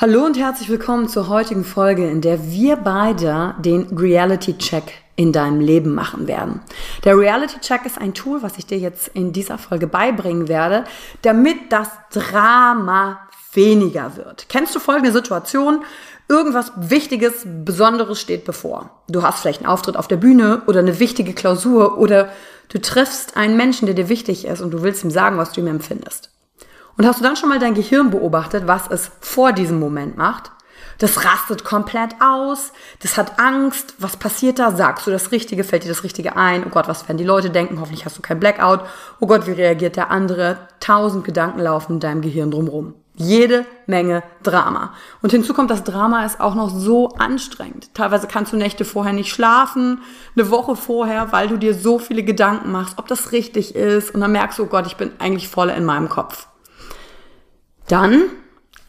Hallo und herzlich willkommen zur heutigen Folge, in der wir beide den Reality Check in deinem Leben machen werden. Der Reality Check ist ein Tool, was ich dir jetzt in dieser Folge beibringen werde, damit das Drama weniger wird. Kennst du folgende Situation? Irgendwas Wichtiges, Besonderes steht bevor. Du hast vielleicht einen Auftritt auf der Bühne oder eine wichtige Klausur oder du triffst einen Menschen, der dir wichtig ist und du willst ihm sagen, was du ihm empfindest. Und hast du dann schon mal dein Gehirn beobachtet, was es vor diesem Moment macht? Das rastet komplett aus, das hat Angst, was passiert da? Sagst du das Richtige, fällt dir das Richtige ein? Oh Gott, was werden die Leute denken? Hoffentlich hast du kein Blackout. Oh Gott, wie reagiert der andere? Tausend Gedanken laufen in deinem Gehirn drumrum. Jede Menge Drama. Und hinzu kommt, das Drama ist auch noch so anstrengend. Teilweise kannst du Nächte vorher nicht schlafen, eine Woche vorher, weil du dir so viele Gedanken machst, ob das richtig ist. Und dann merkst du, oh Gott, ich bin eigentlich voll in meinem Kopf. Dann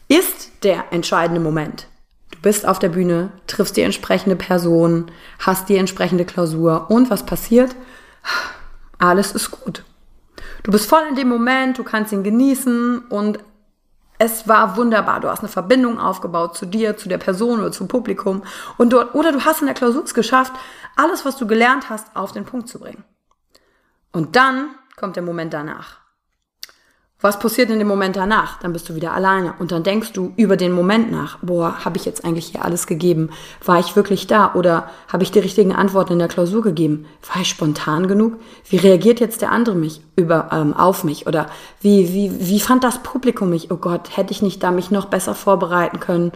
ist der entscheidende Moment. Du bist auf der Bühne, triffst die entsprechende Person, hast die entsprechende Klausur und was passiert? Alles ist gut. Du bist voll in dem Moment, du kannst ihn genießen und es war wunderbar. Du hast eine Verbindung aufgebaut zu dir, zu der Person oder zum Publikum und du, oder du hast in der Klausur es geschafft, alles, was du gelernt hast, auf den Punkt zu bringen. Und dann kommt der Moment danach. Was passiert in dem Moment danach? Dann bist du wieder alleine und dann denkst du über den Moment nach. Boah, habe ich jetzt eigentlich hier alles gegeben? War ich wirklich da oder habe ich die richtigen Antworten in der Klausur gegeben? War ich spontan genug? Wie reagiert jetzt der andere mich über ähm, auf mich oder wie wie wie fand das Publikum mich? Oh Gott, hätte ich nicht da mich noch besser vorbereiten können?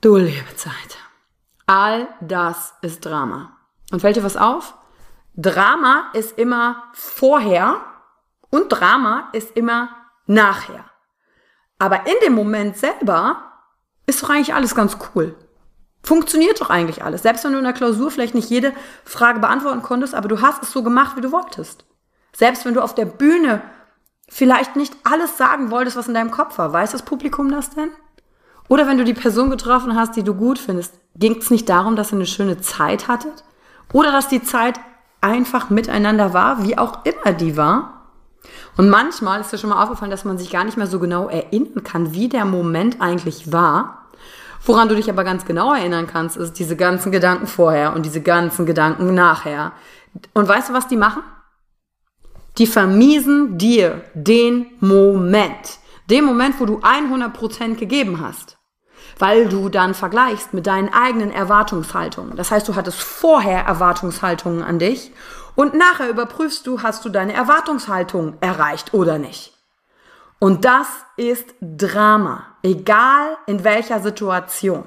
Du liebe Zeit. All das ist Drama. Und fällt dir was auf? Drama ist immer vorher und Drama ist immer nachher. Aber in dem Moment selber ist doch eigentlich alles ganz cool. Funktioniert doch eigentlich alles. Selbst wenn du in der Klausur vielleicht nicht jede Frage beantworten konntest, aber du hast es so gemacht, wie du wolltest. Selbst wenn du auf der Bühne vielleicht nicht alles sagen wolltest, was in deinem Kopf war. Weiß das Publikum das denn? Oder wenn du die Person getroffen hast, die du gut findest, ging es nicht darum, dass ihr eine schöne Zeit hattet? Oder dass die Zeit einfach miteinander war, wie auch immer die war? Und manchmal ist dir schon mal aufgefallen, dass man sich gar nicht mehr so genau erinnern kann, wie der Moment eigentlich war. Woran du dich aber ganz genau erinnern kannst, ist diese ganzen Gedanken vorher und diese ganzen Gedanken nachher. Und weißt du, was die machen? die vermiesen dir den Moment. Den Moment, wo du 100% gegeben hast. Weil du dann vergleichst mit deinen eigenen Erwartungshaltungen. Das heißt, du hattest vorher Erwartungshaltungen an dich und nachher überprüfst du, hast du deine Erwartungshaltung erreicht oder nicht. Und das ist Drama, egal in welcher Situation.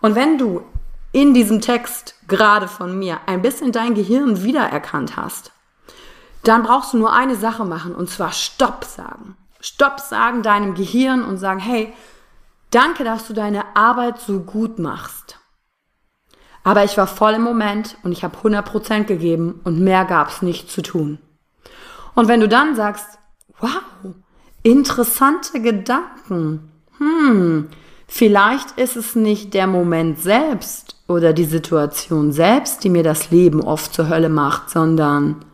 Und wenn du in diesem Text gerade von mir ein bisschen dein Gehirn wiedererkannt hast, dann brauchst du nur eine Sache machen und zwar Stopp sagen. Stopp sagen deinem Gehirn und sagen, hey, danke, dass du deine Arbeit so gut machst. Aber ich war voll im Moment und ich habe 100% gegeben und mehr gab es nicht zu tun. Und wenn du dann sagst, wow, interessante Gedanken, hm, vielleicht ist es nicht der Moment selbst oder die Situation selbst, die mir das Leben oft zur Hölle macht, sondern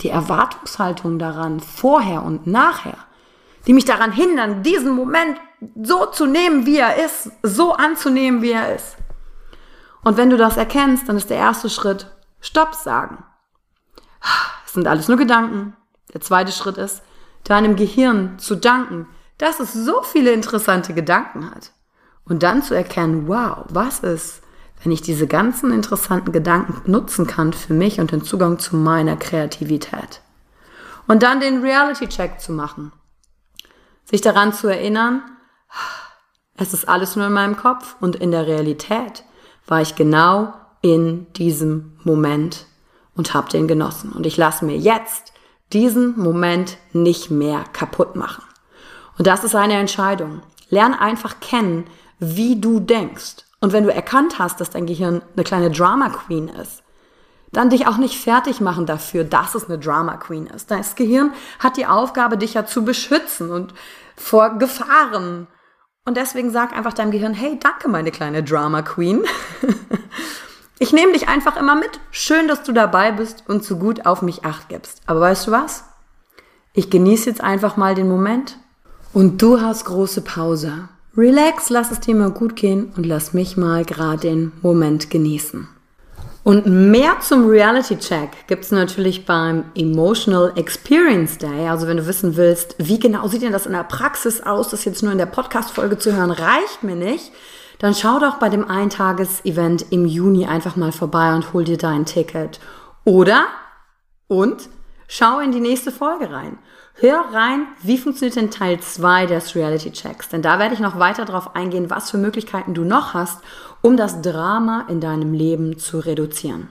die Erwartungshaltung daran, vorher und nachher, die mich daran hindern, diesen Moment so zu nehmen, wie er ist, so anzunehmen, wie er ist. Und wenn du das erkennst, dann ist der erste Schritt Stopp sagen. Es sind alles nur Gedanken. Der zweite Schritt ist, deinem Gehirn zu danken, dass es so viele interessante Gedanken hat. Und dann zu erkennen, wow, was ist, wenn ich diese ganzen interessanten Gedanken nutzen kann für mich und den Zugang zu meiner Kreativität. Und dann den Reality-Check zu machen. Sich daran zu erinnern, es ist alles nur in meinem Kopf und in der Realität war ich genau in diesem Moment und habe den genossen. Und ich lasse mir jetzt diesen Moment nicht mehr kaputt machen. Und das ist eine Entscheidung. Lern einfach kennen, wie du denkst. Und wenn du erkannt hast, dass dein Gehirn eine kleine Drama Queen ist, dann dich auch nicht fertig machen dafür, dass es eine Drama Queen ist. Das Gehirn hat die Aufgabe, dich ja zu beschützen und vor Gefahren und deswegen sag einfach deinem Gehirn, hey, danke, meine kleine Drama Queen. ich nehme dich einfach immer mit. Schön, dass du dabei bist und so gut auf mich acht gibst. Aber weißt du was? Ich genieße jetzt einfach mal den Moment und du hast große Pause. Relax, lass es dir mal gut gehen und lass mich mal gerade den Moment genießen. Und mehr zum Reality Check gibt es natürlich beim Emotional Experience Day. Also wenn du wissen willst, wie genau sieht denn das in der Praxis aus, das jetzt nur in der Podcast-Folge zu hören, reicht mir nicht. Dann schau doch bei dem Eintages-Event im Juni einfach mal vorbei und hol dir dein Ticket. Oder und schau in die nächste Folge rein. Hör rein, wie funktioniert denn Teil 2 des Reality Checks? Denn da werde ich noch weiter darauf eingehen, was für Möglichkeiten du noch hast, um das Drama in deinem Leben zu reduzieren.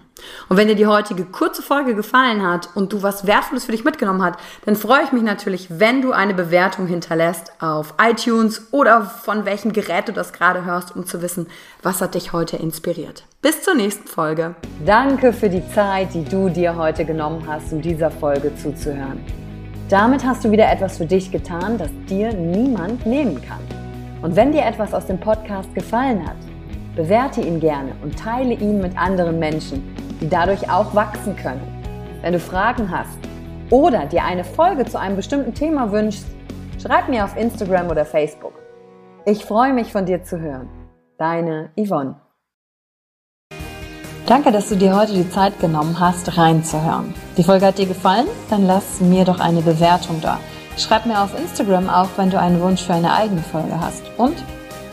Und wenn dir die heutige kurze Folge gefallen hat und du was Wertvolles für dich mitgenommen hast, dann freue ich mich natürlich, wenn du eine Bewertung hinterlässt auf iTunes oder von welchem Gerät du das gerade hörst, um zu wissen, was hat dich heute inspiriert. Bis zur nächsten Folge. Danke für die Zeit, die du dir heute genommen hast, um dieser Folge zuzuhören. Damit hast du wieder etwas für dich getan, das dir niemand nehmen kann. Und wenn dir etwas aus dem Podcast gefallen hat, bewerte ihn gerne und teile ihn mit anderen Menschen, die dadurch auch wachsen können. Wenn du Fragen hast oder dir eine Folge zu einem bestimmten Thema wünschst, schreib mir auf Instagram oder Facebook. Ich freue mich von dir zu hören. Deine Yvonne. Danke, dass du dir heute die Zeit genommen hast, reinzuhören. Die Folge hat dir gefallen? Dann lass mir doch eine Bewertung da. Schreib mir auf Instagram auch, wenn du einen Wunsch für eine eigene Folge hast. Und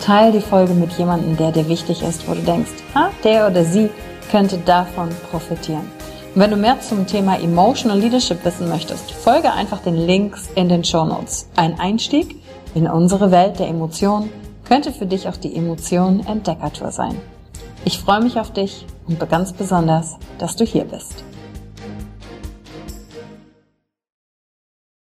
teile die Folge mit jemandem, der dir wichtig ist, wo du denkst, ha, der oder sie könnte davon profitieren. Und wenn du mehr zum Thema Emotional Leadership wissen möchtest, folge einfach den Links in den Show Notes. Ein Einstieg in unsere Welt der Emotionen könnte für dich auch die Emotion Entdeckertour sein. Ich freue mich auf dich und ganz besonders, dass du hier bist.